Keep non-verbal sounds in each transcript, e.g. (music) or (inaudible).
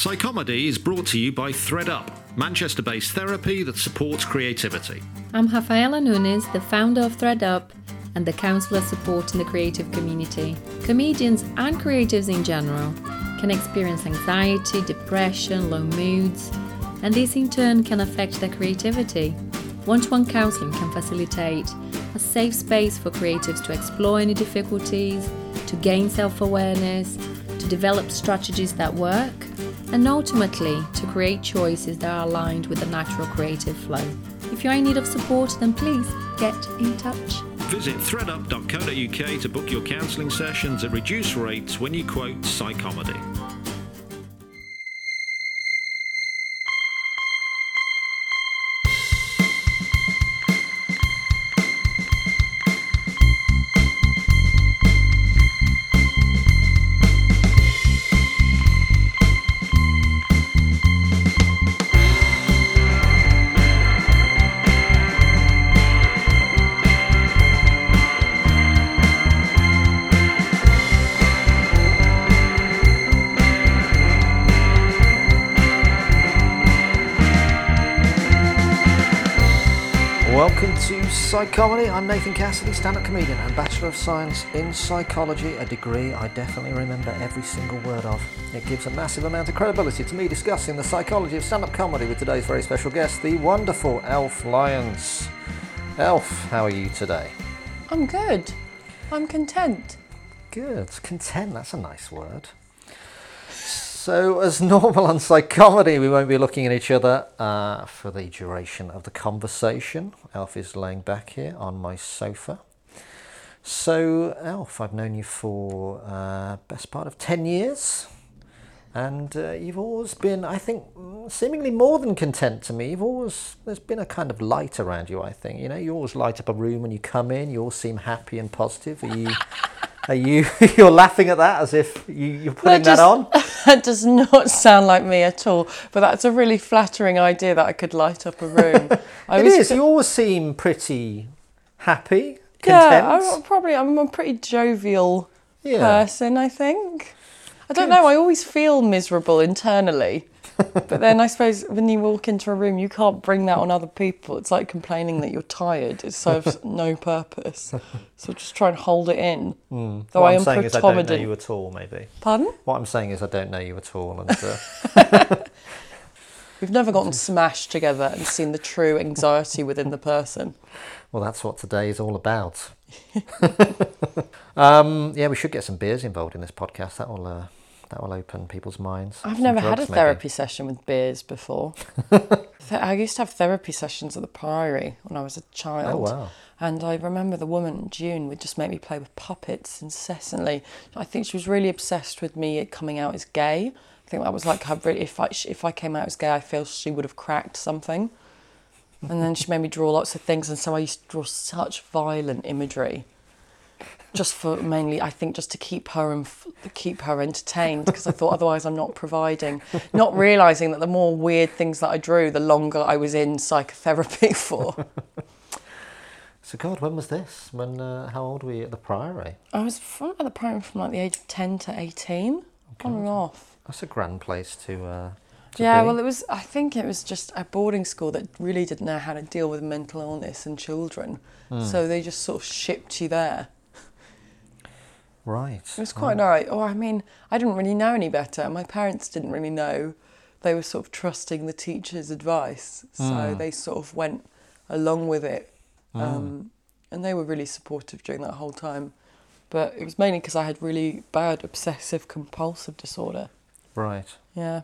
Psychomedy is brought to you by ThreadUp, Manchester based therapy that supports creativity. I'm Rafaela Nunes, the founder of ThreadUp and the counselor supporting the creative community. Comedians and creatives in general can experience anxiety, depression, low moods, and this in turn can affect their creativity. One to one counseling can facilitate a safe space for creatives to explore any difficulties, to gain self awareness, to develop strategies that work, and ultimately to create choices that are aligned with the natural creative flow. If you're in need of support, then please get in touch. Visit threadup.co.uk to book your counselling sessions at reduced rates when you quote Psychomedy. To Comedy, I'm Nathan Cassidy, stand-up comedian and Bachelor of Science in Psychology, a degree I definitely remember every single word of. It gives a massive amount of credibility to me discussing the psychology of stand-up comedy with today's very special guest, the wonderful Elf Lyons. Elf, how are you today? I'm good. I'm content. Good. Content, that's a nice word. So, as (laughs) normal on Psychomedy, we won't be looking at each other uh, for the duration of the conversation. Elf is laying back here on my sofa. So, Elf, I've known you for uh, best part of 10 years. And uh, you've always been, I think, mm, seemingly more than content to me. You've always, there's been a kind of light around you, I think. You know, you always light up a room when you come in. You all seem happy and positive. Are you, are you, (laughs) you're laughing at that as if you, you're putting that, just- on? (laughs) That does not sound like me at all. But that's a really flattering idea that I could light up a room. (laughs) I It was- is. You always seem pretty happy, content. Yeah, I'm probably I'm a pretty jovial Yeah. person. I think. I don't know. I always feel miserable internally. (laughs) but then I suppose when you walk into a room, you can't bring that on other people. It's like complaining that you're tired. It serves (laughs) no purpose. So just try and hold it in. Though Hmm. what I I'm saying is I don't know you at all, maybe. Pardon? What I'm saying is I don't know you at all. And uh, (laughs) We've never gotten smashed together and seen the true anxiety within the person. well, that's what today is all about. um, yeah, we should get some beers involved in this podcast. That will uh, that will open people's minds. I've Some never had a drugs, maybe. therapy session with beers before. (laughs) I used to have therapy sessions at the Priory when I was a child. Oh, wow. And I remember the woman, June, would just make me play with puppets incessantly. I think she was really obsessed with me coming out as gay. I think that was like her, really- if I, if I came out as gay, I feel she would have cracked something. And then she made me draw lots of things. And so I used to draw such violent imagery just for mainly I think just to keep her and keep her entertained because I thought otherwise I'm not providing not realizing that the more weird things that I drew the longer I was in psychotherapy (laughs) for So, God, when was this? When? Uh, how old were you at the Priory? I was from at the primary from like the age of 10 to 18 on and off That's a grand place to. Uh, to yeah be. well it was I think it was just a boarding school that really didn't know how to deal with mental illness and children so they just sort of shipped you there right. It was quite alright. Or I mean, I didn't really know any better. My parents didn't really know. They were sort of trusting the teacher's advice, so they sort of went along with it, um, and they were really supportive during that whole time. But it was mainly because I had really bad obsessive compulsive disorder. Right. Yeah.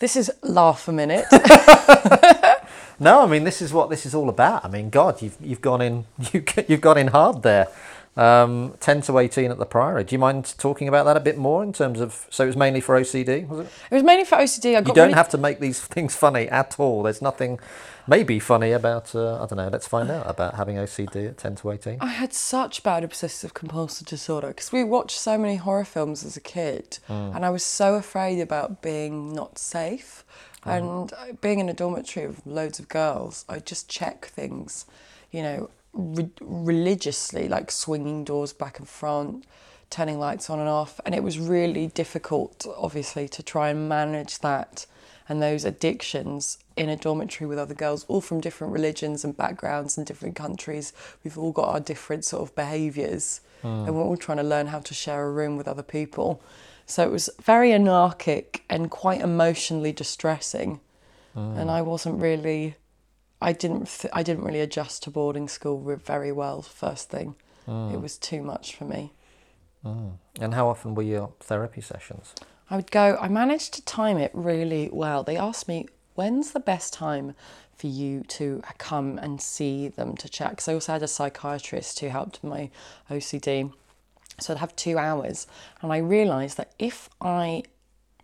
This is laugh a minute. (laughs) (laughs) No, I mean this is what this is all about. I mean, God, you've you've gone in you (laughs) you've gone in hard there. Um, Ten to eighteen at the Priory. Do you mind talking about that a bit more in terms of? So it was mainly for OCD, was it? it was mainly for OCD. I got You don't really have to make these (laughs) things funny at all. There's nothing, maybe funny about. Uh, I don't know. Let's find out about having OCD at ten to eighteen. I had such bad obsessive compulsive disorder because we watched so many horror films as a kid, and I was so afraid about being not safe. And uh, being in a dormitory of loads of girls, I just check things, you know, re- religiously, like swinging doors back and front, turning lights on and off. And it was really difficult, obviously, to try and manage that and those addictions in a dormitory with other girls, all from different religions and backgrounds and different countries. We've all got our different sort of behaviours, hmm. and we're all trying to learn how to share a room with other people. So it was very anarchic and quite emotionally distressing, hmm. and I wasn't really. I didn't. Th- I didn't really adjust to boarding school very well. First thing, it mm. was too much for me. Mm. And how often were your therapy sessions? I would go, I managed to time it really well. They asked me, when's the best time for you to uh, come and see them to chat? Because I also had a psychiatrist who helped my OCD. So I'd have two hours. And I realised that if I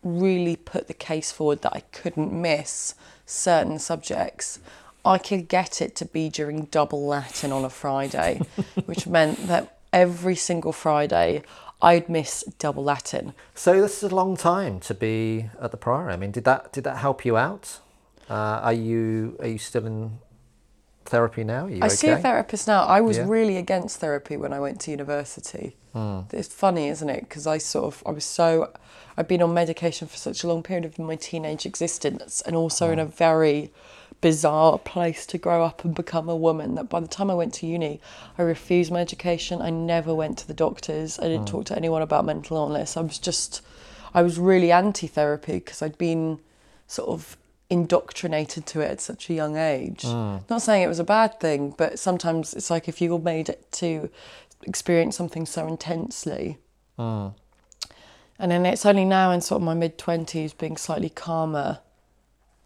really put the case forward that I couldn't miss certain subjects, I could get it to be during double Latin on a Friday, (laughs) which meant that every single Friday I'd miss double Latin. So this is a long time to be at the Priory. I mean, did that did that help you out? Uh, are you are you still in therapy now? Are you I okay? see a therapist now. I was Yeah. really against therapy when I went to university. Hmm. It's funny, isn't it? Because I sort of, I was so, I'd been on medication for such a long period of my teenage existence and also in Hmm. a very bizarre place to grow up and become a woman that by the time I went to uni, I refused my education. I never went to the doctors. I didn't mm. talk to anyone about mental illness. I was just, I was really anti therapy because I'd been sort of indoctrinated to it at such a young age. Mm. Not saying it was a bad thing, but sometimes it's like if you're made to experience something so intensely. Mm. And then it's only now in sort of my mid 20s being slightly calmer.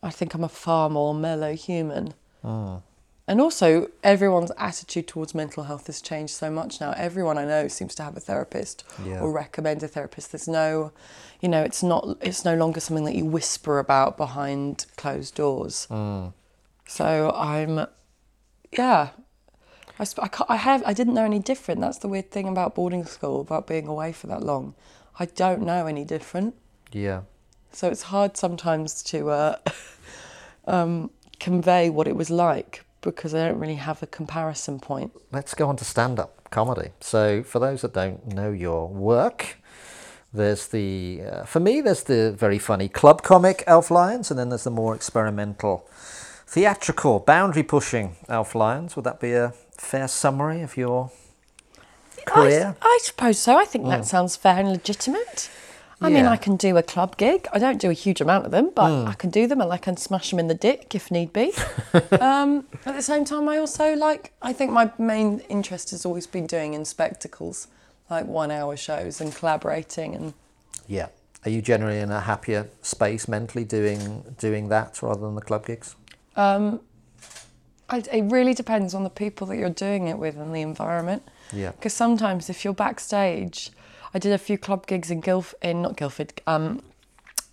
I think I'm a far more mellow human. Mm. And also, everyone's attitude towards mental health has changed so much now. Everyone I know seems to have a therapist Yeah. or recommend a therapist. There's no, you know, it's not. It's no longer something that you whisper about behind closed doors. Mm. So I'm, yeah. I, I, I have. I didn't know any different. That's the weird thing about boarding school, about being away for that long. I don't know any different. Yeah. So it's hard sometimes to uh, (laughs) um, convey what it was like because I don't really have a comparison point. Let's go on to stand up comedy. So, for those that don't know your work, there's the, uh, for me, there's the very funny club comic Elf Lyons, and then there's the more experimental, theatrical, boundary pushing Elf Lyons. Would that be a fair summary of your career? I, I suppose so. I think that sounds fair and legitimate. I mean, I can do a club gig. I don't do a huge amount of them, but I can do them and I can smash them in the dick if need be. (laughs) um, at the same time, I also like, I think my main interest has always been doing in spectacles, like one hour shows and collaborating and Yeah. Are you generally in a happier space mentally doing doing that rather than the club gigs? I, it really depends on the people that you're doing it with and the environment. Yeah. Because sometimes if you're backstage, I did a few club gigs in Guilf in not Guildford, um,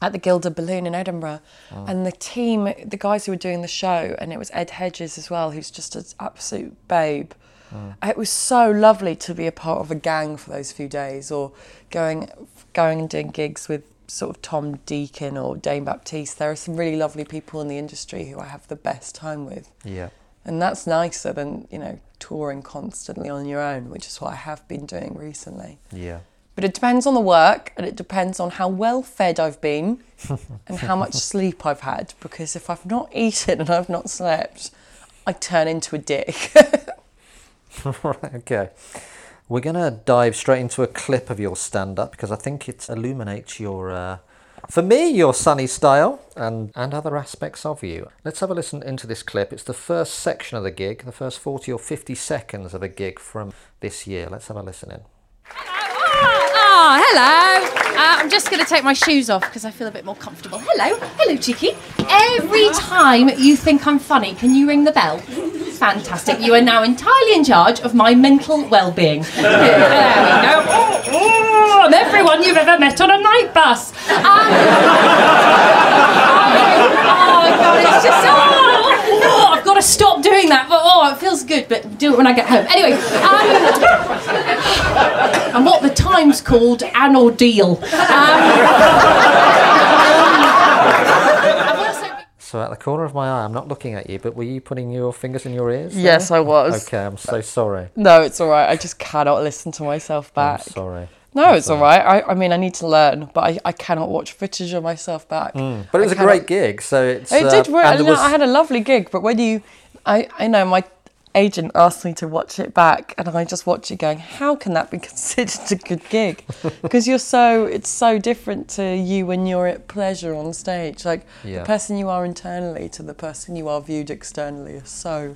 at the Gilded Balloon in Edinburgh, and the team, the guys who were doing the show, and it was Ed Hedges as well, who's just an absolute babe. It was so lovely to be a part of a gang for those few days, or going, going and doing gigs with sort of Tom Deacon or Dane Baptiste. There are some really lovely people in the industry who I have the best time with. Yeah. And that's nicer than, you know, touring constantly on your own, which is what I have been doing recently. Yeah. But it depends on the work and it depends on how well fed I've been (laughs) and how much sleep I've had. Because if I've not eaten and I've not slept, I turn into a dick. (laughs) okay. We're going to dive straight into a clip of your stand up because I think it illuminates your, uh, for me, your sunny style and, and other aspects of you. Let's have a listen into this clip. It's the first section of the gig, the first 40 or 50 seconds of a gig from this year. Let's have a listen in. Oh, hello. Uh, I'm just going to take my shoes off because I feel a bit more comfortable. Hello. Hello, cheeky. Every time you think I'm funny, can you ring the bell? Fantastic. You are now entirely in charge of my mental well being. (laughs) There we go. Oh, oh, I'm everyone you've ever met on a night bus. Um, oh, God, it's just. Oh, oh, I've got to stop doing that. Oh, it feels good, but do it when I get home. Anyway. Um, what the Times called an ordeal. Um, I've also been- So, at the corner of my eye, I'm not looking at you, but were you putting your fingers in your ears? there? yes, I was. Okay, I'm so sorry. No, it's all right. I just cannot listen to myself back. I'm back. sorry. No, it's all right. I, I mean, I need to learn, but I, I cannot watch footage of myself back. Mm. But it was I a great gig, so it's. It uh, did work. and there no, was- I had a lovely gig, but when you, I, I know my agent asked me to watch it back, and I just watch it going, how can that be (laughs) considered a good gig? (laughs) Because you're so, it's so different to you when you're at pleasure on stage. Like Yeah. the person you are internally to the person you are viewed externally is so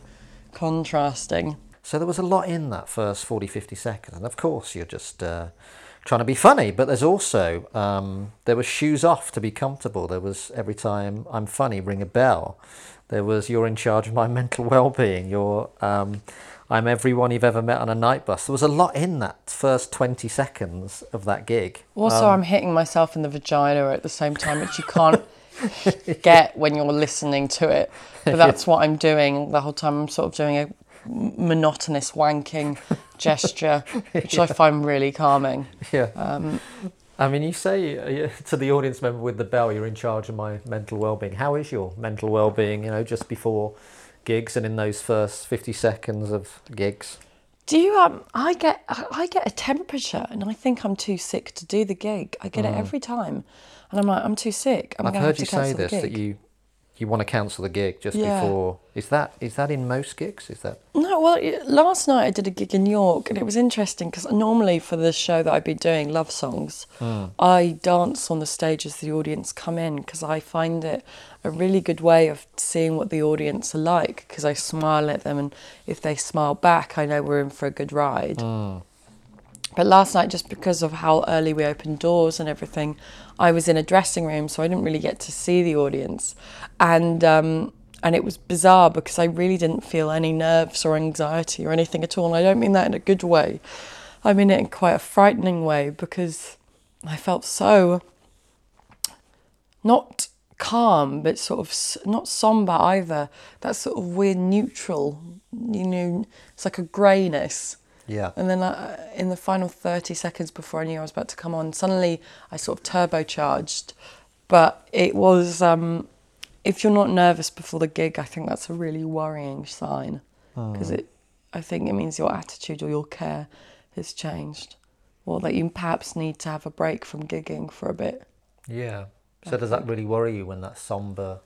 contrasting. So there was a lot in that first 40, 50 seconds. And of course, you're just uh, trying to be funny, but there's also, um, there was shoes off to be comfortable. There was every time I'm funny, ring a bell. There was you're in charge of my (laughs) mental well-being. You're, um, I'm everyone you've ever met on a night bus. There was a lot in that first 20 seconds of that gig. Also, Um, I'm hitting myself in the vagina at the same time, which you can't (laughs) get when you're listening to it. But that's what I'm doing the whole time. I'm sort of doing a monotonous wanking gesture, which I (laughs) find really calming. Yeah. Um, I mean, you say uh, (laughs) to the audience member with the bell, you're in charge of my mental well-being. How is your mental well-being? You know, just before gigs and in those first 50 seconds of gigs. do you? Um, I get I get a temperature, and I think I'm too sick to do the gig. I get it every time, and I'm like, I'm too sick. I'm Mm. I've heard have you say this that you you want to cancel the gig just Yeah. before. Is that is that in most gigs? Is that No, well, last night I did a gig in York, and it was interesting because normally for the show that I've been doing, Love Songs, hmm. I dance on the stage as the audience come in because I find it a really good way of seeing what the audience are like because I smile at them, and if they smile back, I know we're in for a good ride. Hmm. But last night, just because of how early we opened doors and everything, I was in a dressing room, so I didn't really get to see the audience, and um, and it was bizarre because I really didn't feel any nerves or anxiety or anything at all. And I don't mean that in a good way. I mean it in quite a frightening way because I felt so not calm, but sort of not somber either. That sort of weird neutral, you know, it's like a greyness. Yeah? And then uh, in the final 30 seconds before I knew I was about to come on, suddenly I sort of turbocharged. But it was, um, if you're not nervous before the gig, I think that's a really worrying sign. Because it, I think it means your attitude or your care has changed. Or that you perhaps need to have a break from gigging for a bit. Yeah. So does that really worry you when that somber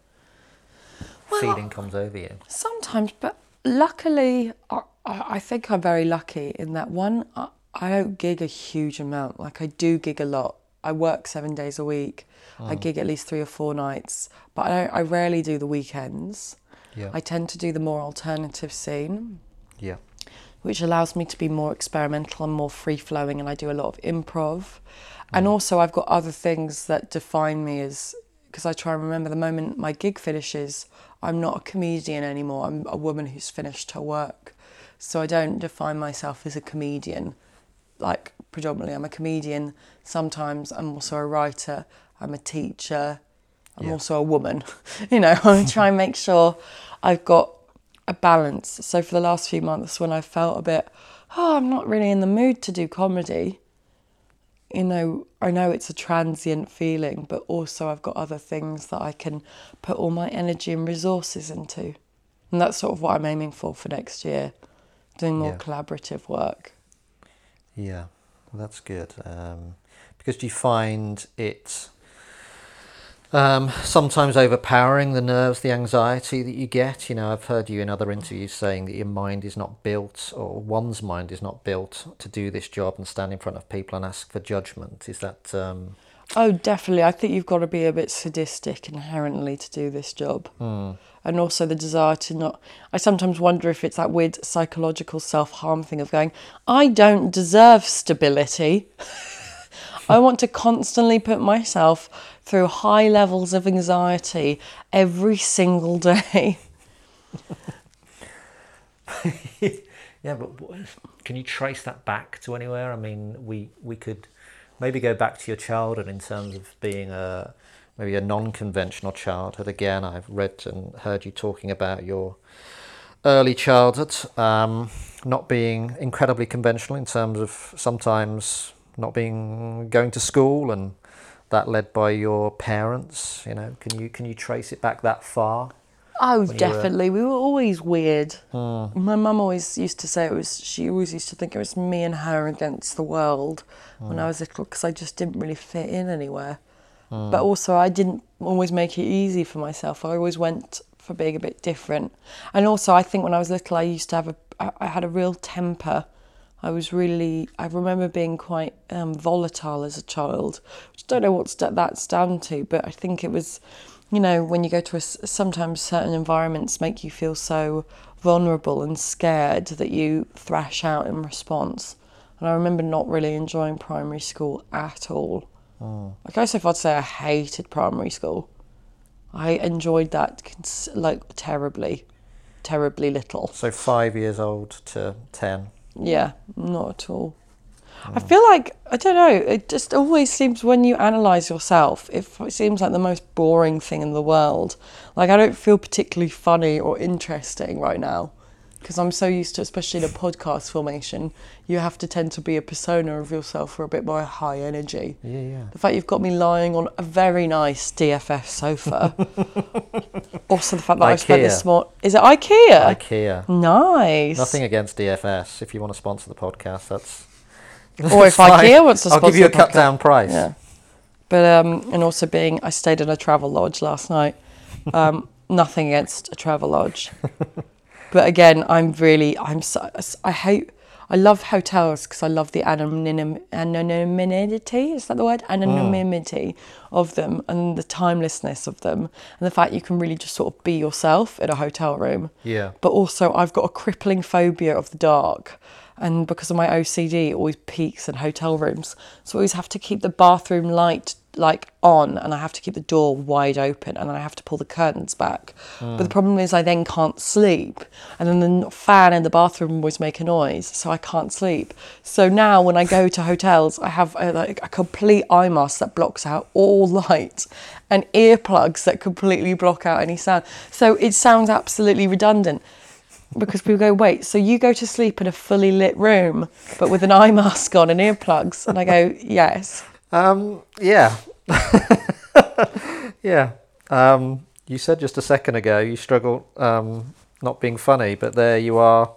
feeling comes over you? Sometimes, but luckily, I, I I think I'm very lucky in that one, I, don't gig a huge amount. Like, I do gig a lot. I work seven days a week. I oh. gig at least three or four nights, but I, don't, I rarely do the weekends. Yeah. I tend to do the more alternative scene, yeah. which allows me to be more experimental and more free flowing, and I do a lot of improv. Mm. And also, I've got other things that define me as because I try and remember the moment my gig finishes, I'm not a comedian anymore. I'm a woman who's finished her work. So I don't define myself as a comedian. Like, predominantly, I'm a comedian. Sometimes I'm also a writer, I'm a teacher, I'm Yeah. also a woman. (laughs) you know, I try and make sure I've got a balance. So for the last few months, when I felt a bit, oh, I'm not really in the mood to do comedy, you know, I know it's a transient feeling, but also I've got other things that I can put all my energy and resources into. And that's sort of what I'm aiming for for next year, doing more Yeah. collaborative work. Yeah, well, that's good. Um, because do you find it um, sometimes overpowering the nerves, the anxiety that you get? You know, I've heard you in other interviews saying that your mind is not built, or one's mind is not built to do this job and stand in front of people and ask for judgment. Is that um, Oh, definitely. I think you've got to be a bit sadistic inherently to do this job. And also the desire to not. I sometimes wonder if it's that weird psychological self harm thing of going, I don't deserve stability. (laughs) I want to constantly put myself through high levels of anxiety every single day. (laughs) Yeah, but can you trace that back to anywhere? I mean, we we could maybe go back to your childhood in terms of being a maybe a non-conventional childhood. Again, I've read and heard you talking about your early childhood um, not being incredibly conventional in terms of sometimes not being going to school and that led by your parents. You know, can you can you trace it back that far? Oh, you were- definitely. We were always weird. Hmm. My mum always used to say it was. She always used to think it was me and her against the world when Hmm. I was little because I just didn't really fit in anywhere. But also, I didn't always make it easy for myself. I always went for being a bit different. And also, I think when I was little, I used to have a. I- I had a real temper. I was really. I remember being quite um, volatile as a child. Which I don't know what that's down to, but I think it was you know, when you go to a, sometimes certain environments make you feel so vulnerable and scared that you thrash out in response. And I remember not really enjoying primary school at all. Oh. I go so far to say I hated primary school. I enjoyed that cons- like terribly, terribly little. So five years old to ten. Yeah, not at all. I hmm. feel like I don't know. It just always seems when you analyze yourself, it, it seems like the most boring thing in the world. Like I don't feel particularly funny or interesting right now because I'm so used to, especially in a podcast formation, you have to tend to be a persona of yourself for a bit more high energy. Yeah, yeah. The fact you've got me lying on a very nice DFS sofa. (laughs) also, the fact that I spent this IKEA. morning. Is it IKEA? IKEA. Nice. Nothing against DFS. If you want to sponsor the podcast, that's. Or if (laughs) that's fine. IKEA wants to sponsor I'll give you a cut down price. Yeah. But um, and also being, I stayed in a travel lodge last night. Um, (laughs) nothing against a travel lodge, but again, I'm really, I'm so, I hate, I love hotels because I love the anonym, anonymity. Is that the word? Hmm. Anonymity of them and the timelessness of them, and the fact you can really just sort of be yourself in a hotel room. Yeah. But also, I've got a crippling phobia of the dark. And because of my OCD, it always peaks in hotel rooms. So I always have to keep the bathroom light like on and I have to keep the door wide open and then I have to pull the curtains back. Hmm. But the problem is I then can't sleep. And then the fan in the bathroom always make a noise, so I can't sleep. So now when I go to hotels, I have a, like a complete eye mask that blocks out all light and earplugs that completely block out any sound. So it sounds absolutely redundant because people go, wait, so you go to sleep in a fully lit room, but with an eye mask on and earplugs? And I go, yes. Um, yeah. (laughs) yeah. Um, you said just a second ago you struggle um, not being funny, but there you are.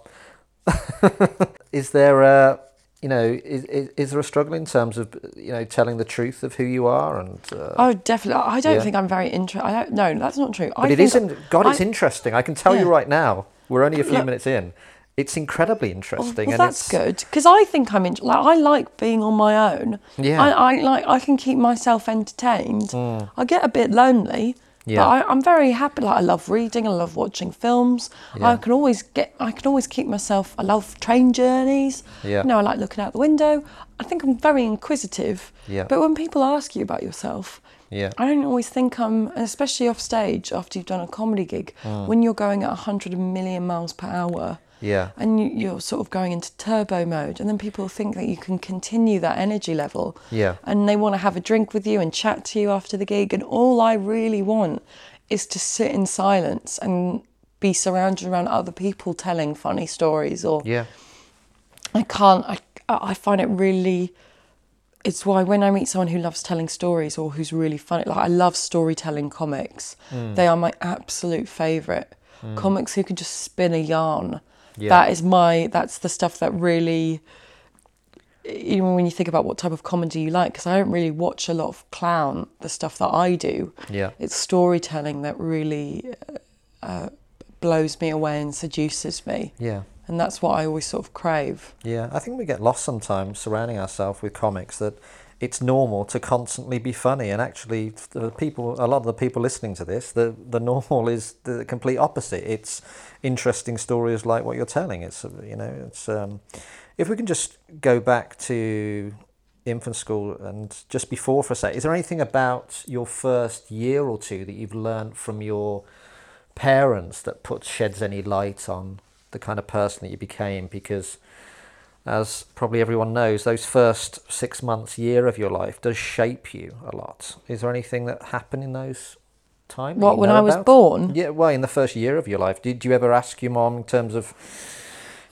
(laughs) is there a, you know, is, is, is there a struggle in terms of, you know, telling the truth of who you are? And uh, Oh, definitely. I don't Yeah. think I'm very interested. I don't. No, that's not true. but I it in, God, it's I- interesting. I can tell you right now. We're only a few Look- minutes in. It's incredibly Well, interesting, well, and that's good because I think I'm in, like I like being on my own. Yeah. I, I like I can keep myself entertained. I get a bit lonely. Mm. Yeah. But I, I'm very happy. Like I love reading. I love watching films. Yeah. I can always get. I can always keep myself. I love train journeys. Yeah. You know, I like looking out the window. I think I'm very inquisitive. Yeah. But when people ask you about yourself, Yeah. I don't always think I'm, and especially off stage after you've done a comedy gig, Mm. when you're going at 100 million miles per hour Yeah. and you, you're sort of going into turbo mode, and then people think that you can continue that energy level. Yeah. And they want to have a drink with you and chat to you after the gig. And all I really want is to sit in silence and be surrounded around other people telling funny stories. Or yeah, I can't. I I find it really. It's why when I meet someone who loves telling stories or who's really funny, like I love storytelling comics. Mm. They are my absolute favorite. Comics who can just spin a yarn. Yeah. That is my. That's the stuff that really. Even when you think about what type of comedy you like, because I don't really watch a lot of clown, the stuff that I do. Yeah. It's storytelling that really uh, blows me away and seduces me, yeah. and that's what I always sort of crave. Yeah, I think we get lost sometimes surrounding ourselves with comics that it's normal to constantly be funny, and actually, the people, a lot of the people listening to this, the the normal is the complete opposite. It's interesting stories like what you're telling. It's you know, it's um, if we can just go back to infant school and just before for a sec, is there anything about your first year or two that you've learned from your parents that puts sheds any light on the kind of person that you became because as probably everyone knows those first six months year of your life does shape you a lot is there anything that happened in those times What, when I was about? born? yeah well in the first year of your life did you ever ask your mom in terms of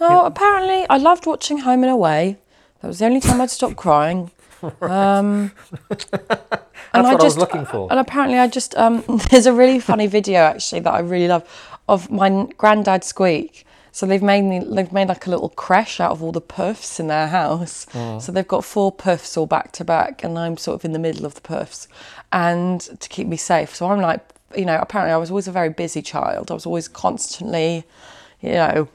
Oh, apparently I loved watching Home and Away. That was the only time I'd stop crying. (laughs) Um, (laughs) That's and what I, I was looking for. And apparently, I just um, (laughs) there's a really funny video actually that I really love of my granddad Squeak. So they've made me they've made like a little creche out of all the puffs in their house. Oh. So they've got four puffs all back to back, and I'm sort of in the middle of the puffs, and to keep me safe. So I'm like, you know, apparently I was always a very busy child. I was always constantly, you know.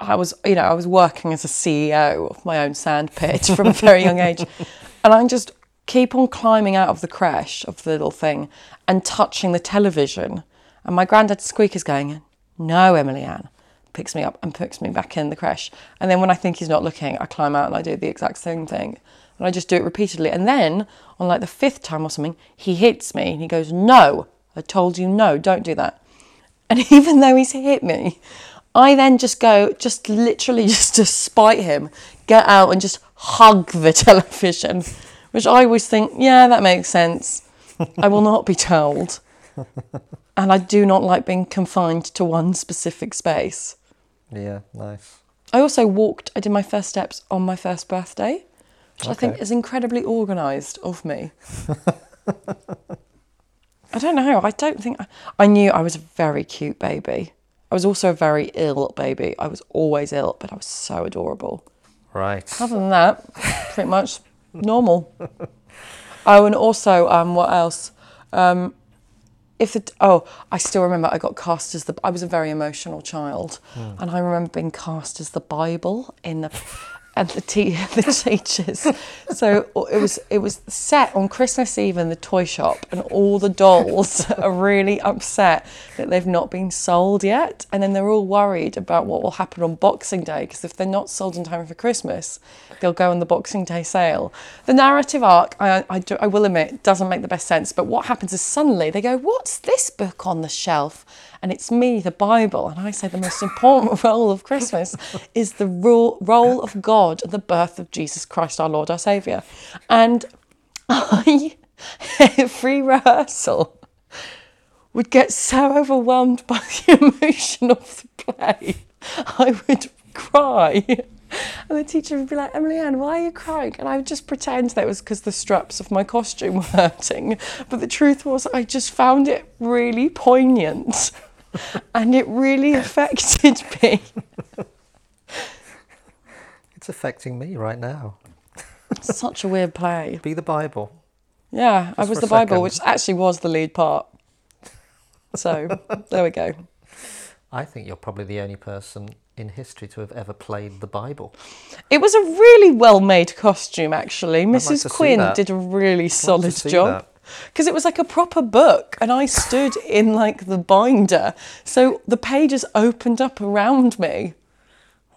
I was, you know, I was working as a CEO of my own sandpit from a very young age, (laughs) and I just keep on climbing out of the creche of the little thing and touching the television. And my granddad Squeak is going, "No, Emily Ann," picks me up and puts me back in the creche. And then when I think he's not looking, I climb out and I do the exact same thing. And I just do it repeatedly. And then on like the fifth time or something, he hits me and he goes, "No, I told you no, don't do that." And (laughs) even though he's hit me, I then just go, just literally (laughs) just to spite him, get out and just hug the (laughs) television, which I always think, yeah, that makes sense. I will not be told. And I do not like being confined to one specific space. Yeah, nice. I also walked, I did my first steps on my first birthday, which I think is incredibly organised of me. I don't know. I don't think I, I knew I was a very cute baby. I was also a very ill baby. I was always ill, but I was so adorable. Right. Other than that, pretty much normal. (laughs) Oh, and also, um, what else? Um, if it, oh, I still remember I got cast as the. I was a very emotional child, hmm. and I remember being cast as the Bible in the, and the te- (laughs) the teachers. So it was it was set on Christmas Eve in the toy shop, and all the dolls (laughs) are really upset that they've not been sold yet, and then they're all worried about what will happen on Boxing Day because if they're not sold in time for Christmas, they'll go on the Boxing Day sale. The narrative arc, I, I, do, I will admit, doesn't make the best sense. But what happens is suddenly they go, "What's this book on the shelf?" And it's me, the Bible, and I say the most important (laughs) role of Christmas is the role, role of God at the birth of Jesus Christ, our Lord, our Saviour. And I, (laughs) every rehearsal, would get so overwhelmed by (laughs) the emotion of the play, I would cry. And the teacher would be like, Emily Ann, why are you crying? And I would just pretend that it was because the straps of my costume were hurting. But the truth was, I just found it really poignant. (laughs) And it really affected (laughs) me. It's affecting me right now. Such a weird play. Be the Bible. Yeah, I was the Bible, second. which actually was the lead part. So (laughs) there we go. I think you're probably the only person in history to have ever played the Bible. It was a really well made costume, actually. like Mrs. see Quinn did a really solid see job. that. Because it was like a proper book, and I stood in like the binder. So the pages opened up around me.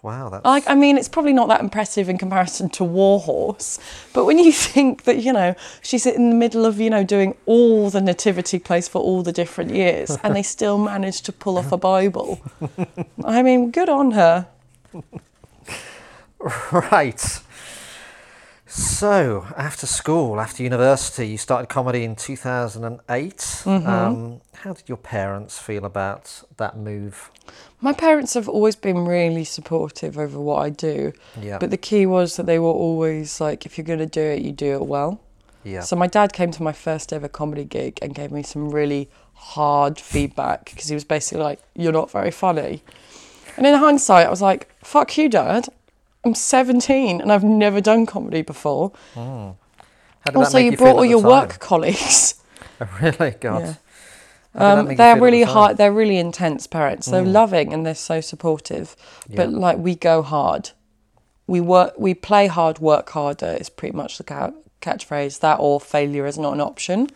Wow, that's Like, I mean, it's probably not that impressive in comparison to Warhorse, but when you (laughs) think that, you know, she's in the middle of, you know, doing all the nativity plays for all the different years, and they still managed to pull off a Bible. (laughs) I mean, good on her. right. So, after school, after university, you started comedy in 2008. Mm-hmm. Um, how did your parents feel about that move? My parents have always been really supportive over what I do. Yeah. But the key was that they were always like, if you're going to do it, you do it well. Yeah. So my dad came to my first ever comedy gig and gave me some really hard feedback because he was basically like, "You're not very funny." And in hindsight, I was like, "Fuck you, dad. I'm 17 and I've never done comedy before." That Also, make you you brought all your the work colleagues. (laughs) (laughs) Oh, really? God. Yeah. How did that Um, they're really the? Mm. hard. They're really intense parents. They're loving and they're so supportive. But Yeah. like we go hard. We work. We play hard. Work harder is pretty much the ca- catchphrase. That or failure is not an option,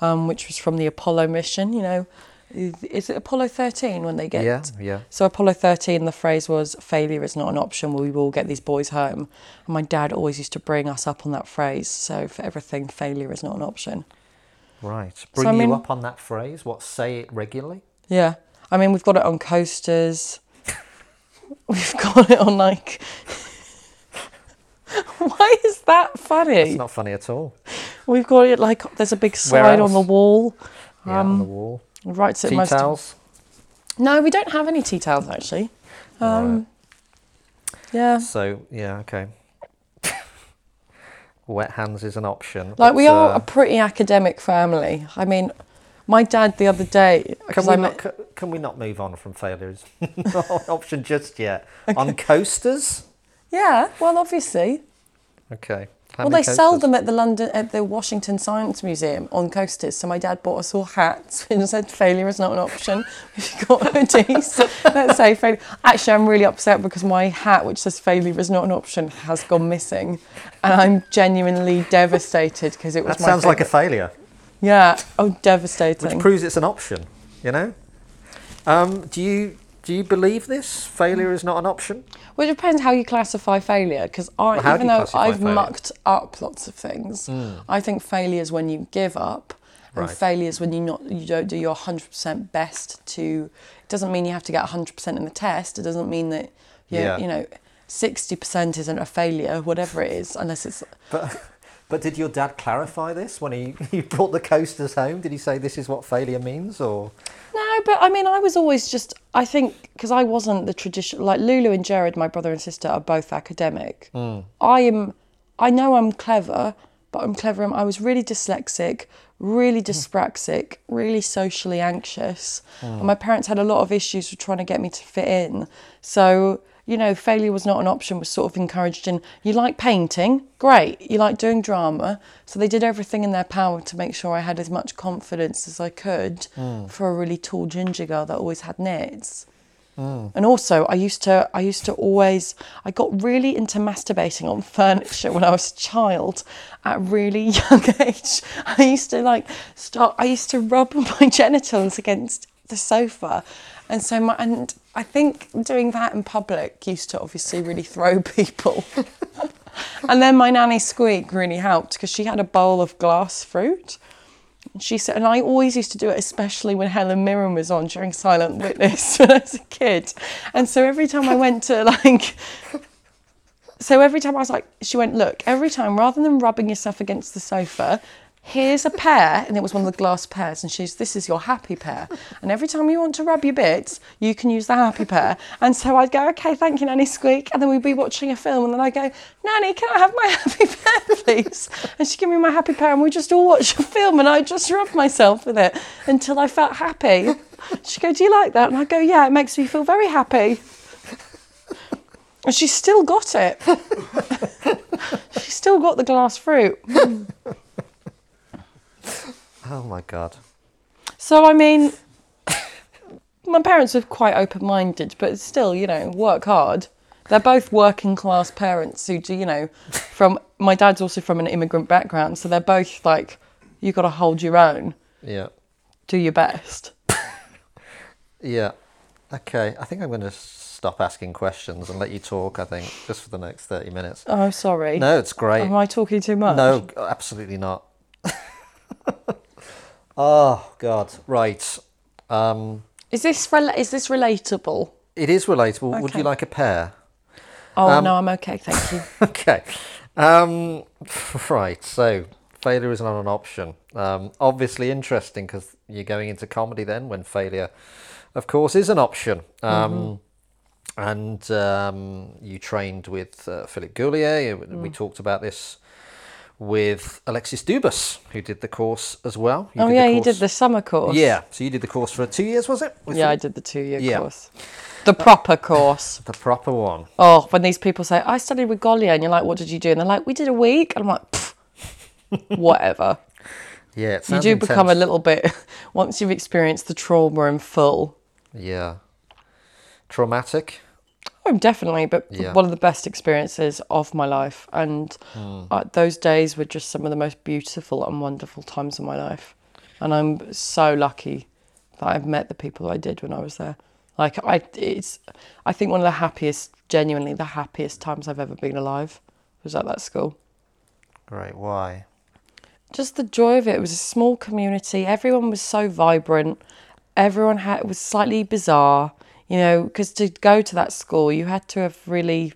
um, which was from the Apollo mission. You know, is it Apollo thirteen when they get? Yeah, yeah. So Apollo thirteen, the phrase was failure is not an option. We will get these boys home. And my dad always used to bring us up on that phrase. So for everything, failure is not an option. Right. I Bring you mean- up on that phrase? What, say it regularly? Yeah. I mean, we've got it on coasters. (laughs) We've got it on like. (laughs) Why is that funny? It's not funny at all. We've got it like there's a big sign on the wall. Yeah, on Um, the wall. Right it Tea most. towels? No, we don't have any tea towels actually. Um, Yeah. So, yeah, okay. (laughs) wet hands is an option. Like but, we are uh, a pretty academic family. I mean, my dad the other day Can we, not, met, can we not move on from failures? (laughs) not an option just yet. (laughs) On coasters? yeah, well obviously. Okay. Well, they sell them at the London at the Washington Science Museum on coasters. So my dad bought us all hats (laughs) and said failure is not an option. (laughs) We've got hoodies that say failure. Actually, I'm really upset because my hat, which says failure is not an option, has gone missing, and I'm genuinely devastated because it was That my sounds like a failure, yeah. Oh, devastated. which proves it's an option. You know. Um, do you do you believe this? Failure is not an option. Well, it depends how you classify failure. Because I, Well, even though I've failure? Mucked up lots of things, hmm. I think failure is when you give up, and Right. failure is when you not you don't do your hundred percent best to. It doesn't mean you have to get hundred percent in the test. It doesn't mean that you Yeah. you know sixty percent isn't a failure, whatever it is, unless it's. But but did your dad clarify this when he, (laughs) he brought the coasters home? Did he say this is what failure means, or No, but I mean, I was always just. I think because I wasn't the traditional. Like Lulu and Jared, my brother and sister, are both academic. Hmm. I am. I know I'm clever, but I'm clever. I was really dyslexic, really hmm. dyspraxic, really socially anxious, hmm. and my parents had a lot of issues with trying to get me to fit in. So you know, failure was not an option. Was sort of encouraged in. You like painting, great. You like doing drama, so they did everything in their power to make sure I had as much confidence as I could mm. for a really tall ginger girl that always had nits. Mm. And also, I used to, I used to always, I got really into masturbating on (laughs) furniture when I was a child, at a really (laughs) young age. I used to like start, I used to rub (laughs) my genitals against the sofa, and so my, and I think doing that in public used to obviously really throw (laughs) people. and then my nanny squeak really helped because she had a bowl of glass fruit. She said, and I always used to do it, especially when Helen Mirren was on during Silent Witness (laughs) when I was a kid. And so every time I went to like, so every time I was like, she went, look, every time rather than rubbing yourself against the sofa, here's a pear, and it was one of the glass pears, and she's, this is your happy pear. And every time you want to rub your bits, you can use the happy pear. And so I'd go, okay, thank you, Nanny Squeak. And then we'd be watching a film, and then I'd go, Nanny, can I have my (laughs) happy pear, please? And she'd give me my happy pear, and we'd just all watch a film, and I'd just rub myself with it until I felt happy. She'd go, do you like that? And I'd go, yeah, it makes me feel very happy. And she's still got it. (laughs) she's still got the glass fruit. Oh my god, So I mean, my parents are quite open-minded, but still, you know, work hard. They're both working class parents who do, you know, from my dad's also from an immigrant background, so they're both like, you got to hold your own, yeah, do your best. (laughs) yeah. Okay, I think I'm going to stop asking questions and let you talk. I think just for the next thirty minutes. Oh, sorry. No, it's great. Am I talking too much? No, absolutely not. (laughs) oh God, right. Um, Is this is this relatable? it is relatable. Would you like a pair? Oh Um, no, I'm okay, thank you. (laughs) okay. Um, (laughs) right. So failure is not an option. Um, obviously interesting because you're going into comedy then when failure, of course, is an option. Um, And um, you trained with uh, Philippe Gaulier. We talked about this with Alexis Dubus, who did the course as well. You oh yeah, he did the summer course. Yeah. So you did the course for two years, was it? With Yeah, I did the two-year Yeah. course. The proper course. (laughs) The proper one. Oh, when these people say, I studied with Gaulier, and you're like, what did you do? And they're like, we did a week. And I'm like, (laughs) whatever. Yeah. You do become a little bit, (laughs) once you've experienced the trauma in full. Yeah. Traumatic. Oh, definitely, but Yeah. one of the best experiences of my life. And uh, those days were just some of the most beautiful and wonderful times of my life. And I'm so lucky that I've met the people I did when I was there. Like I, it's, I think one of the happiest, genuinely the happiest times I've ever been alive was at that school. Great. Why? just the joy of it. It was a small community. Everyone was so vibrant. Everyone had it was slightly bizarre, you know, because to go to that school, you had to have really,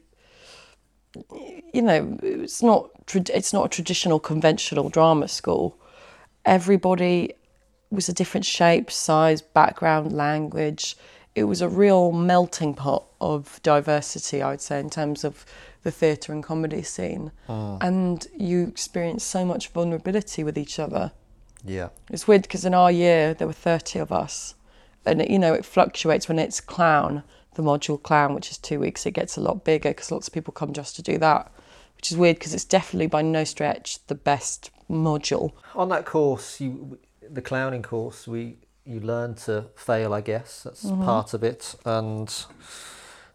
you know, it's not it's not a traditional conventional drama school. Everybody was a different shape, size, background, language. It was a real melting pot of diversity, I would say, in terms of the the theatre and comedy scene, ah. and you experience so much vulnerability with each other. Yeah. It's weird because in our year there were 30 of us, and it, you know it fluctuates when it's clown, the module clown, which is two weeks. It gets a lot bigger because lots of people come just to do that, which is weird because it's definitely by no stretch the best module. On that course, you the clowning course, we you learn to fail. I guess that's mm-hmm. part of it. And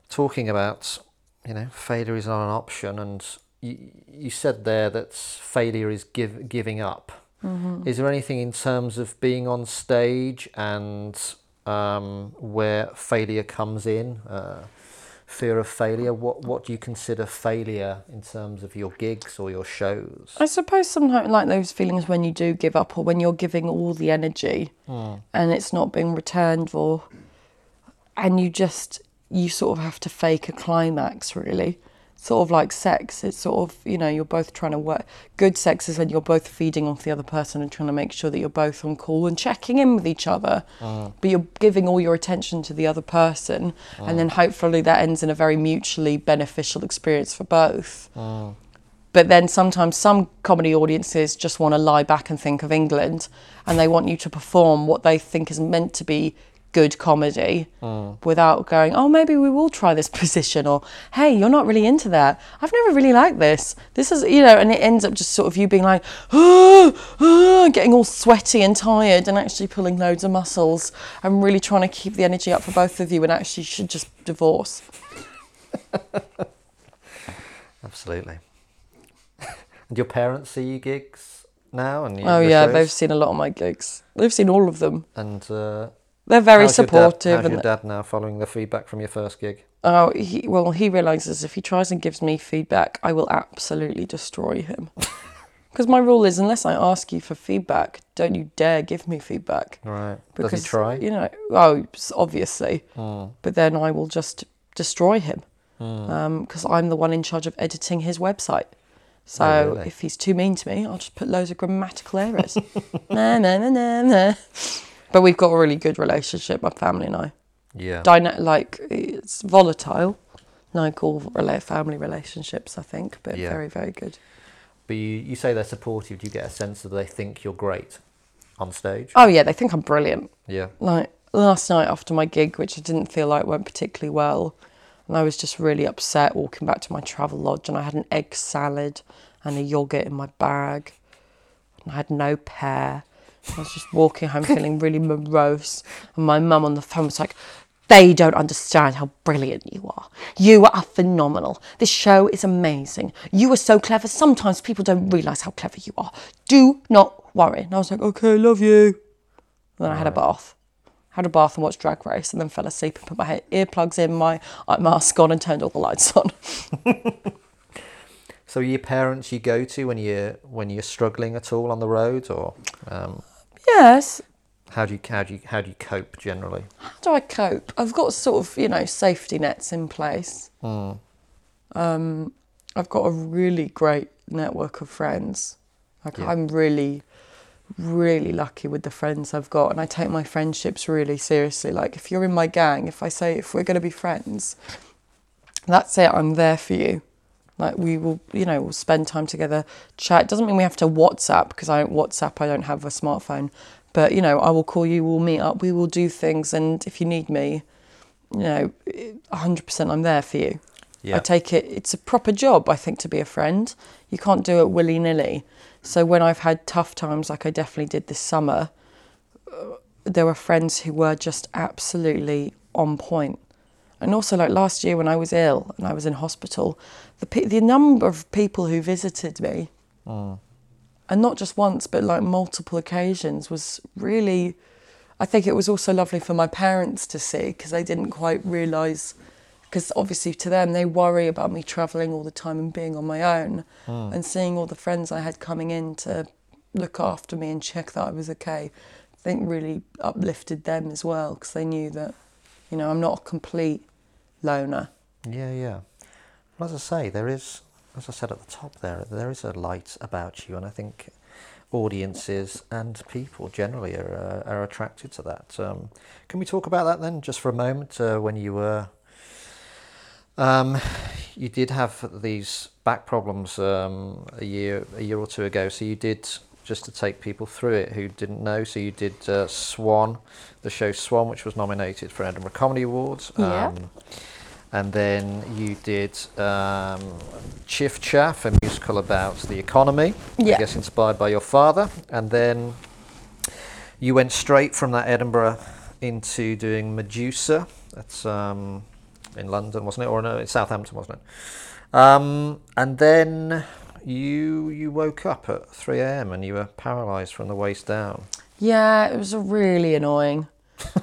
talking about you know failure is not an option, and you you said there that failure is give, giving up. Mm-hmm. Is there anything in terms of being on stage and um, where failure comes in? Uh, fear of failure. What what do you consider failure in terms of your gigs or your shows? I suppose sometimes like those feelings when you do give up or when you're giving all the energy and it's not being returned or and you just you sort of have to fake a climax really. Sort of like sex. It's sort of, you know, you're both trying to work good sex is when you're both feeding off the other person and trying to make sure that you're both on call and checking in with each other. Uh-huh. But you're giving all your attention to the other person and uh-huh. then hopefully that ends in a very mutually beneficial experience for both. Uh-huh. But then sometimes some comedy audiences just want to lie back and think of England and they want you to perform what they think is meant to be good comedy without going, oh, maybe we will try this (laughs) position or, hey, you're not really into that. I've never really liked this. This is, you know, and it ends up just sort of you being like, ah, (gasps) ah, getting all sweaty and tired and actually pulling loads of muscles and really trying to keep the energy up for both of you and actually should just divorce. (laughs) Absolutely. (laughs) and your parents see you gigs now, and you, Oh yeah, shows? they've seen a lot of my gigs. They've seen all of them. And uh, They're very how's your dad- supportive. how's and your dad now following the feedback from your first gig? oh, he, well, he realizes if he tries and gives me feedback, I will absolutely destroy him. (laughs) Because my rule is, unless I ask you for feedback, don't you dare give me feedback. Right. Because Does he try? You know, oh, obviously. Hmm. But then I will just destroy him hmm. um, because I'm the one in charge of editing his website. Oh, so Oh, really? if he's too mean to me, I'll just put loads of grammatical errors. (laughs) nah, nah, nah, nah, nah. But we've got a really good relationship, my family and I. yeah. Dyna- like it's volatile, like all rela- family relationships, I think, but Yeah. very, very good. But you, you say they're supportive. Do you get a sense that they think you're great on stage? Oh yeah, they think I'm brilliant. Yeah. like last night after my gig, which I didn't feel like went particularly well, and I was just really upset walking back to my travel lodge, and I had an egg salad and a yogurt in my bag, and I had no pear. I was just walking home feeling really morose, and my mum on the phone was like. They don't understand how brilliant you are. You are phenomenal. This show is amazing. You are so clever. Sometimes people don't realise how clever you are. Do not worry. And I was like, okay, love you. And then I had a bath. Had a bath and watched Drag Race and then fell asleep and put my earplugs in, my eye mask on and turned all the lights on. (laughs) So are your parents you go to when you're when you're struggling at all on the road, or um, yes. how do you how do you how do you cope generally? How do I cope? I've got sort of, you know, safety nets in place. Um, I've got a really great network of friends. Like Yeah. I'm really, really lucky with the friends I've got, and I take my friendships really seriously. Like if you're in my gang, if I say if we're going to be friends, that's it. I'm there for you. Like we will, you know, we'll spend time together, chat. Doesn't mean we have to WhatsApp because I don't WhatsApp. I don't have a smartphone, but you know, I will call you. We'll meet up. We will do things, and if you need me, you know, hundred percent, I'm there for you. Yeah. I take it. It's a proper job, I think, to be a friend. You can't do it willy nilly. So when I've had tough times, like I definitely did this summer, uh, there were friends who were just absolutely on point. And also, like last year when I was ill and I was in hospital, the pe- the number of people who visited me, mm. and not just once, but like multiple occasions, was really. I think it was also lovely for my parents to see because they didn't quite realise. Because obviously, to them, they worry about me travelling all the time and being on my own, mm. and seeing all the friends I had coming in to look after me and check that I was okay. I think really uplifted them as well because they knew that, you know, I'm not a complete loner. Yeah, yeah. Well, as I say, there is, as I said at the top there, there is a light about you, and I think audiences and people generally are uh, are attracted to that. Um, can we talk about that then, just for a moment, uh, when you were Um, you did have these back problems um, a year a year or two ago. So you did just to take people through it who didn't know. So you did uh, Swan, the show Swan, which was nominated for Edinburgh Comedy Awards. Yeah. Um, and then you did um, Chiff Chaff, a musical about the economy, Yeah. I guess inspired by your father. And then you went straight from that Edinburgh into doing Medusa. That's um, in London, wasn't it? Or no, in Southampton, wasn't it? Um, and then you you woke up at 3 a.m. and you were paralysed from the waist down. Yeah, it was really annoying.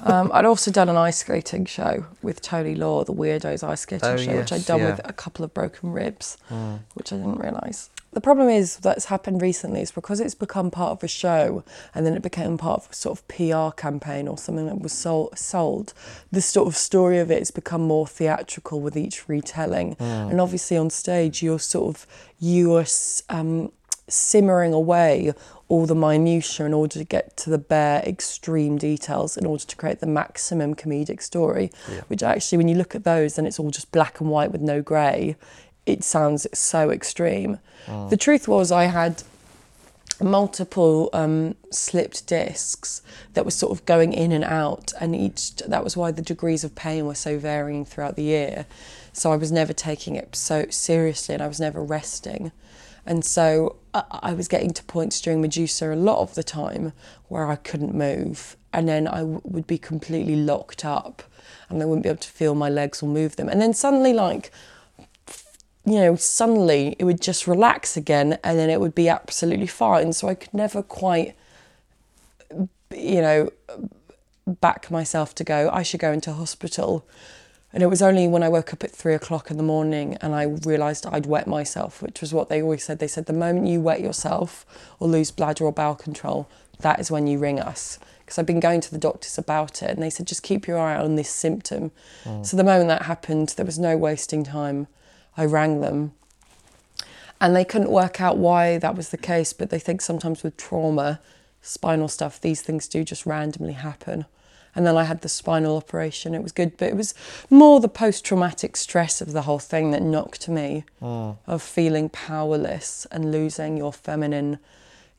Um, I'd also done an ice skating show with Tony Law, the Weirdos ice skating Oh, show, which I'd done yeah. with a couple of broken ribs, which I didn't realise. The problem is that's happened recently is because it's become part of a show and then it became part of a sort of PR campaign or something that was sold, sold the sort of story of it has become more theatrical with each retelling. And obviously on stage, you're sort of, you are um, simmering away all the minutiae in order to get to the bare extreme details in order to create the maximum comedic story which actually when you look at those then it's all just black and white with no grey. It sounds so extreme. The truth was i had multiple um, slipped discs that were sort of going in and out and each that was why the degrees of pain were so varying throughout the year. So i was never taking it so seriously and i was never resting. And so I, was getting to points during medusa a lot of the time where i couldn't move and then i w- would be completely locked up and i wouldn't be able to feel my legs or move them and then suddenly like you know, suddenly it would just relax again and then it would be absolutely fine. So I could never quite, you know, back myself to go, I should go into hospital. And it was only when I woke up at three o'clock in the morning and I realised I'd wet myself, which was what they always said. They said, the moment you wet yourself or lose bladder or bowel control, that is when you ring us. Because I've been going to the doctors about it and they said, just keep your eye on this symptom. Mm. So the moment that happened, there was no wasting time. I rang them and they couldn't work out why that was the case but they think sometimes with trauma spinal stuff these things do just randomly happen and then i had the spinal operation. It was good but it was more the post-traumatic stress of the whole thing that knocked me hmm. of feeling powerless and losing your feminine.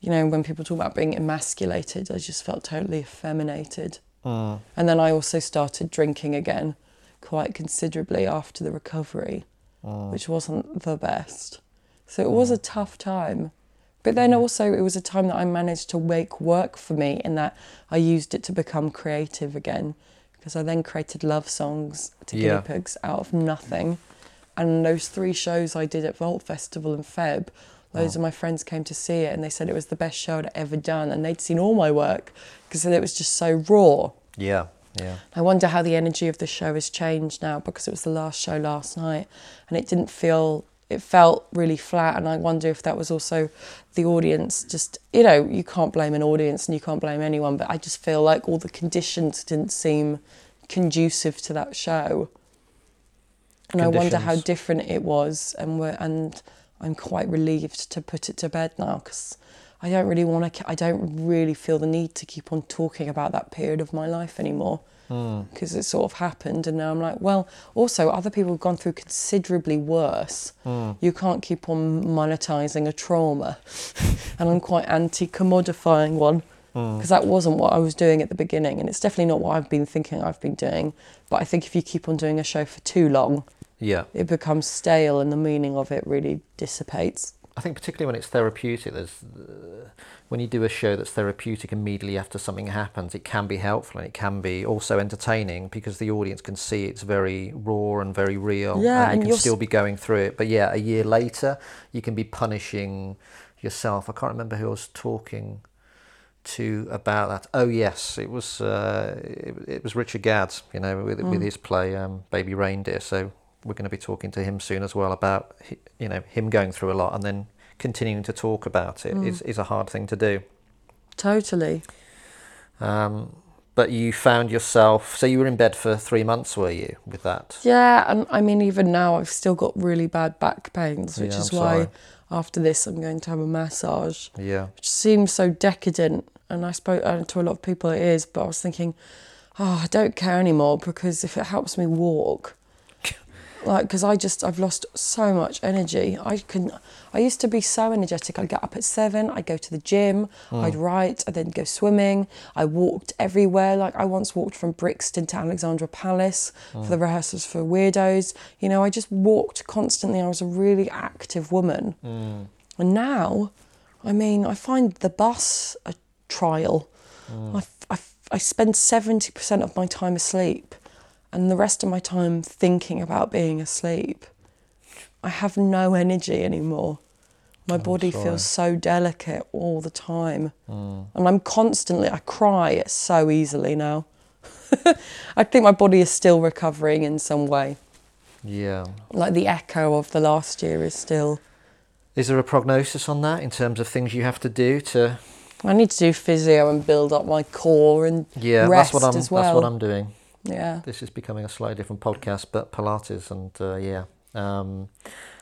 You know when people talk about being emasculated i just felt totally effeminated. Hmm. And then i also started drinking again quite considerably after the recovery hmm. which wasn't the best. So it was a tough time. But then mm. also, it was a time that I managed to make work for me in that I used it to become creative again. Because I then created love songs to Yeah. guinea pigs out of nothing. And those three shows I did at Vault Festival in Feb, loads of my friends came to see it and they said it was the best show I'd ever done. And they'd seen all my work because it was just so raw. Yeah, yeah. I wonder how the energy of the show has changed now because it was the last show last night and it didn't feel it felt really flat and I wonder if that was also the audience just you know you can't blame an audience and you can't blame anyone but I just feel like all the conditions didn't seem conducive to that show. And I wonder how different it was and we're, and I'm quite relieved to put it to bed now because I don't really want to I don't really feel the need to keep on talking about that period of my life anymore Hmm. because it sort of happened and now I'm like well also other people have gone through considerably worse. Hmm. You can't keep on monetizing a trauma. (laughs) And I'm quite anti commodifying one hmm. because that wasn't what I was doing at the beginning and it's definitely not what I've been thinking I've been doing. But I think if you keep on doing a show for too long Yeah. it becomes stale and the meaning of it really dissipates. I think particularly when it's therapeutic, there's uh, when you do a show that's therapeutic immediately after something happens, it can be helpful and it can be also entertaining because the audience can see it's very raw and very real, Yeah, and you and can still be going through it. But yeah, a year later, you can be punishing yourself. I can't remember who I was talking to about that. Oh yes, it was uh, it, it was Richard Gadd, you know, with with his play um, Baby Reindeer. So we're going to be talking to him soon as well about you know him going through a lot and then continuing to talk about it is is a hard thing to do. Totally. Um, but you found yourself. So you were in bed for three months, were you, with that? Yeah, and I mean, even now, I've still got really bad back pains, which Yeah, is why after this, I'm going to have a massage, Yeah. which seems so decadent. And I spoke uh, to a lot of people, it is, but I was thinking, oh, I don't care anymore because if it helps me walk, like because I just I've lost so much energy. I can I used to be so energetic. I'd get up at seven. I'd go to the gym. Hmm. I'd write. I'd then go swimming. I walked everywhere. Like I once walked from Brixton to Alexandra Palace for the hmm. rehearsals for Weirdos. You know, I just walked constantly. I was a really active woman. Hmm. And now, I mean, I find the bus a trial. I I spend 70% of my time asleep and the rest of my time thinking about being asleep. I have no energy anymore. My body sorry. feels so delicate all the time. Mm. And I'm constantly, I cry so easily now. (laughs) I think my body is still recovering in some way. Yeah. Like the echo of the last year is still. Is there a prognosis on that in terms of things you have to do to? I need to do physio and build up my core and Yeah, rest that's what I'm. as well. That's what I'm doing. Yeah. This is becoming a slightly different podcast, but Pilates and uh, yeah. Um,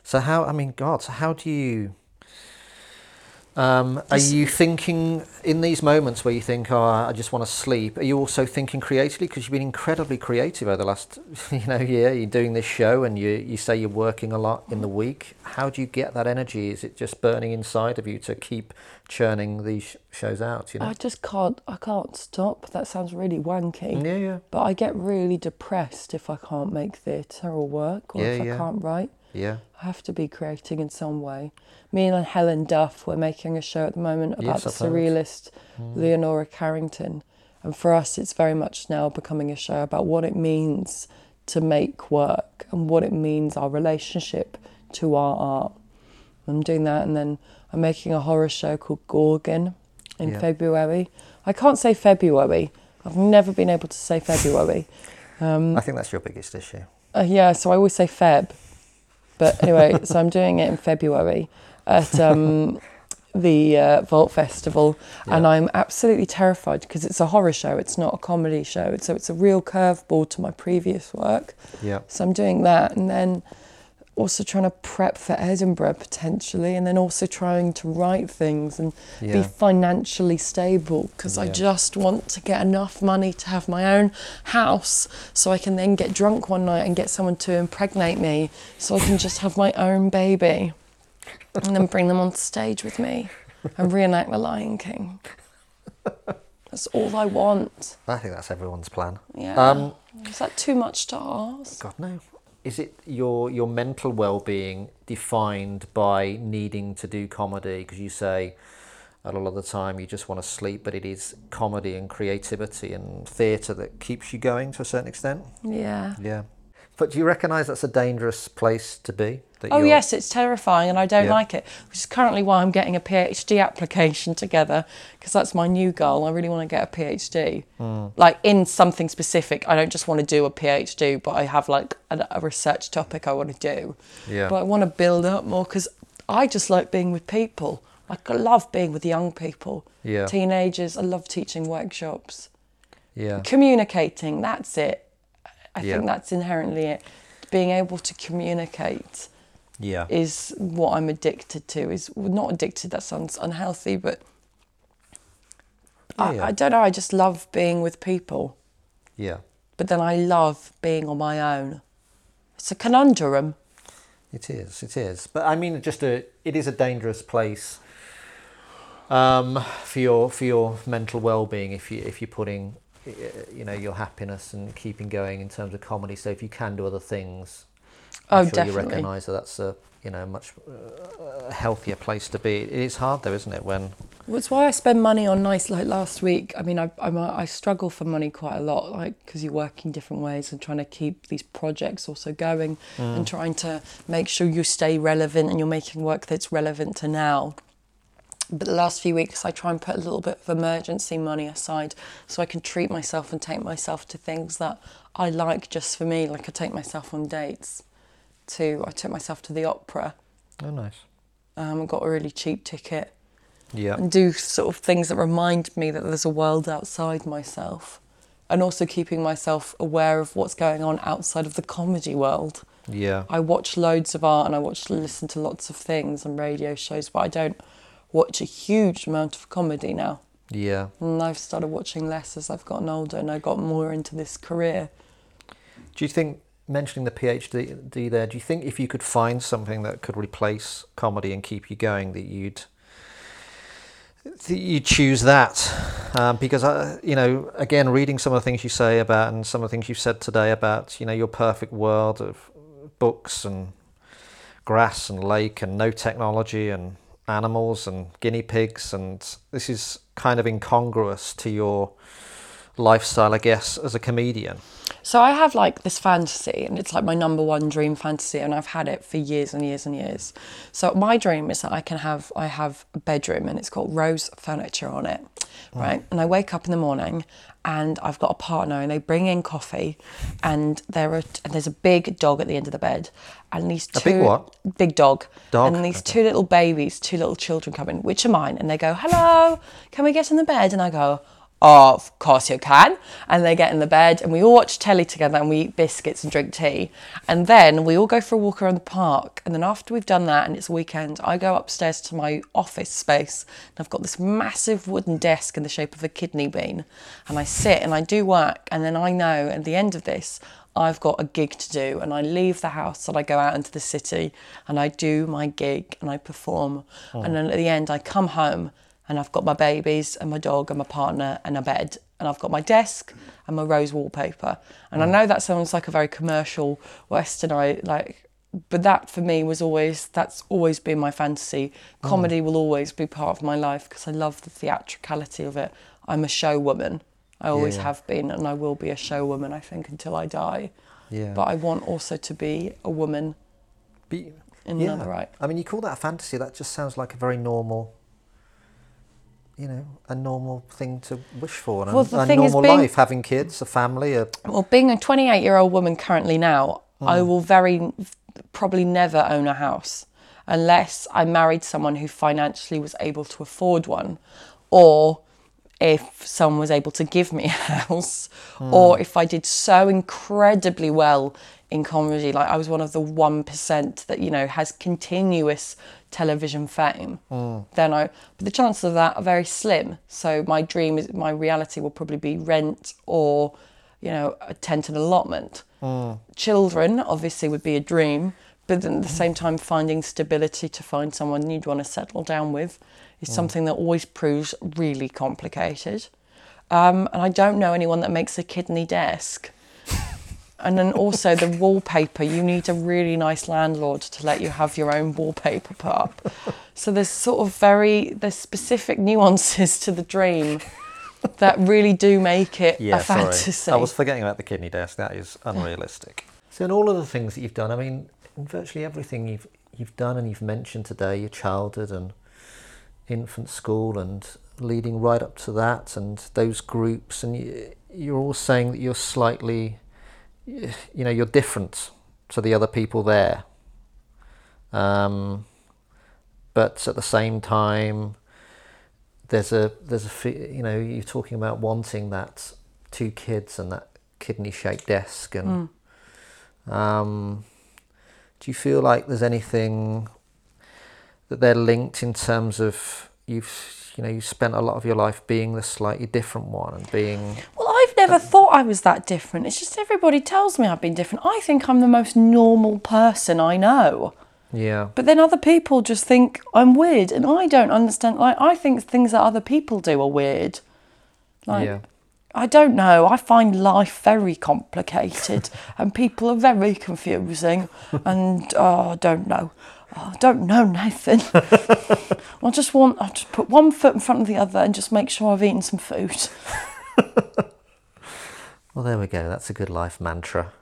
so how? I mean, God, so how do you? Um, are you thinking in these moments where you think, "Oh, I just want to sleep"? Are you also thinking creatively? Because you've been incredibly creative over the last, (laughs) you know, year. You're doing this show, and you you say you're working a lot in the week. How do you get that energy? Is it just burning inside of you to keep churning these sh- shows out? You know. I just can't. I can't stop. That sounds really wanky. yeah, yeah, But I get really depressed if I can't make theatre or work, or Yeah, if I can't write. Yeah. I have to be creating in some way. Me and Helen Duff, we're making a show at the moment about Yes, the surrealist Leonora Carrington. And for us, it's very much now becoming a show about what it means to make work and what it means our relationship to our art. I'm doing that, and then I'm making a horror show called Gorgon in Yeah. February. I can't say February. I've never been able to say February. (laughs) Um, I think that's your biggest issue. uh, yeah, so I always say Feb. But anyway, so I'm doing it in February at um, the uh, Vault Festival, and I'm absolutely terrified because it's a horror show. It's not a comedy show. So it's a real curveball to my previous work. Yeah. So I'm doing that, and then also trying to prep for Edinburgh potentially, and then also trying to write things and be financially stable because I just want to get enough money to have my own house so I can then get drunk one night and get someone to impregnate me so I can just have my own baby and then bring them on stage with me and reenact The Lion King. That's all I want. I think that's everyone's plan. Yeah. Um, Is that too much to ask? God no. Is it your your mental well-being defined by needing to do comedy? Because you say a lot of the time you just want to sleep, but it is comedy and creativity and theatre that keeps you going to a certain extent. Yeah. Yeah. But do you recognise that's a dangerous place to be? Oh you're- yes, it's terrifying, and I don't Yeah. like it. Which is currently why I'm getting a PhD application together, because that's my new goal. I really want to get a PhD, Hmm. like in something specific. I don't just want to do a PhD, but I have like a, a research topic I want to do. Yeah. But I want to build up more because I just like being with people. Like I love being with young people, Yeah. teenagers. I love teaching workshops Yeah. communicating that's it i Yeah. think that's inherently it being able to communicate Yeah. is what i'm addicted to is not addicted that sounds unhealthy but I, yeah. I don't know i just love being with people Yeah. but then i love being on my own it's a conundrum It is. It is. But I mean, just a. It is a dangerous place. Um, for your for your mental well-being, if you if you're putting, you know, your happiness and keeping going in terms of comedy. So if you can do other things, I'm Oh, sure definitely. you recognise that that's a you know much uh, healthier place to be. It is hard though, isn't it? When Well, it's why I spend money on nice. Like last week, I mean, I I'm a, I struggle for money quite a lot, like because you're working different ways and trying to keep these projects also going and trying to make sure you stay relevant and you're making work that's relevant to now. But the last few weeks, I try and put a little bit of emergency money aside so I can treat myself and take myself to things that I like just for me. Like I take myself on dates. To I took myself to the opera. oh nice. Um, got a really cheap ticket Yeah. and do sort of things that remind me that there's a world outside myself and also keeping myself aware of what's going on outside of the comedy world. Yeah. I watch loads of art and I watch listen to lots of things and radio shows, but I don't watch a huge amount of comedy now. Yeah. And I've started watching less as I've gotten older and I got more into this career. Do you think mentioning the PhD there, do you think if you could find something that could replace comedy and keep you going, that you'd that you choose that? Um, because I, you know, again, reading some of the things you say about and some of the things you've said today about, you know, your perfect world of books and grass and lake and no technology and animals and guinea pigs, and this is kind of incongruous to your lifestyle, I guess, as a comedian. So I have like this fantasy, and it's like my number one dream fantasy, and I've had it for years and years and years. So my dream is that I can have I have a bedroom, and it's got rose furniture on it, mm. right? And I wake up in the morning, and I've got a partner, and they bring in coffee, and there are and there's a big dog at the end of the bed, and these two big what? big dog, Dog, and these okay. two little babies, two little children come in, which are mine, and they go, "Hello, can we get in the bed?" And I go. Oh, of course you can. And they get in the bed and we all watch telly together and we eat biscuits and drink tea. And then we all go for a walk around the park. And then after we've done that and it's a weekend, I go upstairs to my office space and I've got this massive wooden desk in the shape of a kidney bean. And I sit and I do work. And then I know at the end of this, I've got a gig to do and I leave the house and I go out into the city and I do my gig and I perform. Oh. And then at the end, I come home and I've got my babies and my dog and my partner and a bed and I've got my desk and my rose wallpaper. And I mm. know that sounds like a very commercial westernized like but that for me was always that's always been my fantasy. Mm. Comedy will always be part of my life because I love the theatricality of it. I'm a show woman. I always yeah. have been and I will be a show woman I think until I die. Yeah. But I want also to be a woman Be, in another right. I mean, you call that a fantasy. That just sounds like a very normal, you know, a normal thing to wish for. and Well, a, a normal being- life, having kids, a family. A, Well, being a 28 year old woman currently now, I mm. will very probably never own a house unless I married someone who financially was able to afford one, or if someone was able to give me a house, hmm. or if I did so incredibly well in comedy, like I was one of the 1% that, you know, has continuous television fame, hmm. then I, but the chances of that are very slim. So my dream is, my reality will probably be rent or, you know, a tent and allotment. Hmm. Children obviously would be a dream, but then at the same time, finding stability to find someone you'd want to settle down with is something that always proves really complicated. Um, and I don't know anyone that makes a kidney desk. (laughs) And then also the wallpaper, you need a really nice landlord to let you have your own wallpaper put up. So there's sort of very there's specific nuances to the dream that really do make it yeah, a fantasy. sorry. I was forgetting about the kidney desk. That is unrealistic. so, in all of the things that you've done, I mean, in virtually everything you've you've done and you've mentioned today, your childhood and infant school and leading right up to that and those groups, and you, you're all saying that you're slightly, you know, you're different to the other people there. Um, but at the same time, there's a there's a you know you're talking about wanting that two kids and that kidney shaped desk and um, do you feel like there's anything that they're linked in terms of you've you know you spent a lot of your life being the slightly different one and being Well, I've never thought I was that different. It's just everybody tells me I've been different. I think I'm the most normal person I know. yeah But then other people just think I'm weird, and I don't understand. Like I think things that other people do are weird. Like yeah I don't know. I find life very complicated, (laughs) and people are very confusing. And oh, I don't know. Oh, I don't know, Nathan. (laughs) I just want I just put one foot in front of the other and just make sure I've eaten some food. (laughs) well there we go that's a good life mantra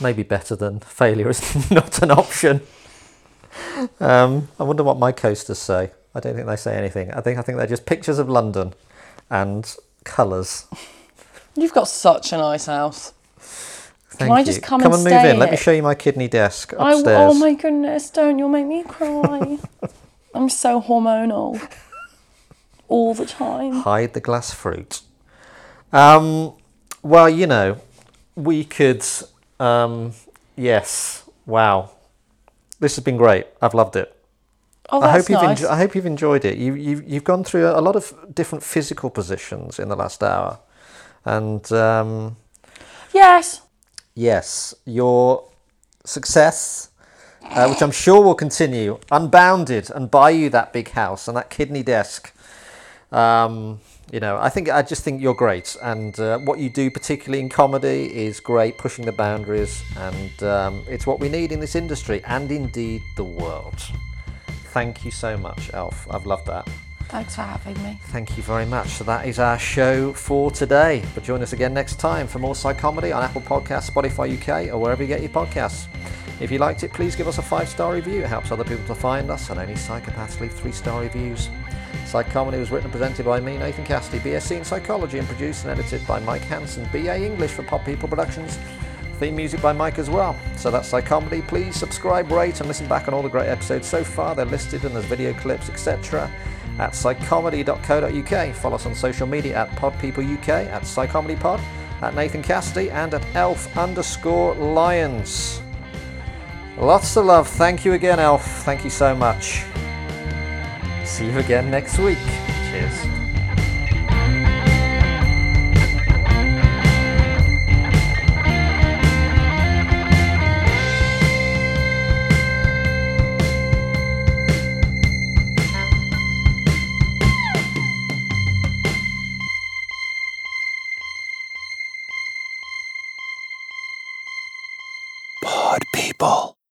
maybe better than failure is (laughs) not an option um, I wonder what my coasters say I don't think they say anything I think I think they're just pictures of London and colours You've got such a nice house. Thank I you. just come come and and move in let me show you my kidney desk I, upstairs oh my goodness, don't you'll make me cry. (laughs) I'm so hormonal all the time. hide the glass fruit. Um, well, you know, we could. Um, yes. Wow. This has been great. I've loved it. Oh, I that's hope you've nice. enjo- I hope you've enjoyed it. You, you've you've gone through a lot of different physical positions in the last hour, and um, yes. Yes, your success, uh, which I'm sure will continue, unbounded, and buy you that big house and that kidney desk. Um, you know, I think I just think you're great, and uh, what you do, particularly in comedy, is great, pushing the boundaries, and um, it's what we need in this industry and indeed the world. Thank you so much, Elf. I've loved that. Thanks for having me. Thank you very much. So that is our show for today. But join us again next time for more Psychomedy on Apple Podcasts, Spotify UK, or wherever you get your podcasts. If you liked it, please give us a five star review. It helps other people to find us, and only psychopaths leave three star reviews. Psychomedy was written and presented by me, Nathan Cassidy, BSc in Psychology, and produced and edited by Mike Hanson, BA English for Pod People Productions. Theme music by Mike as well. So that's Psychomedy. Please subscribe, rate, and listen back on all the great episodes so far. They're listed and there's video clips, etc. at psychomedy.co.uk. Follow us on social media at podpeopleuk, at psychomedypod, at Nathan Cassidy, and at elf underscore lions. Lots of love. Thank you again, Elf. Thank you so much. See you again next week. Cheers. People.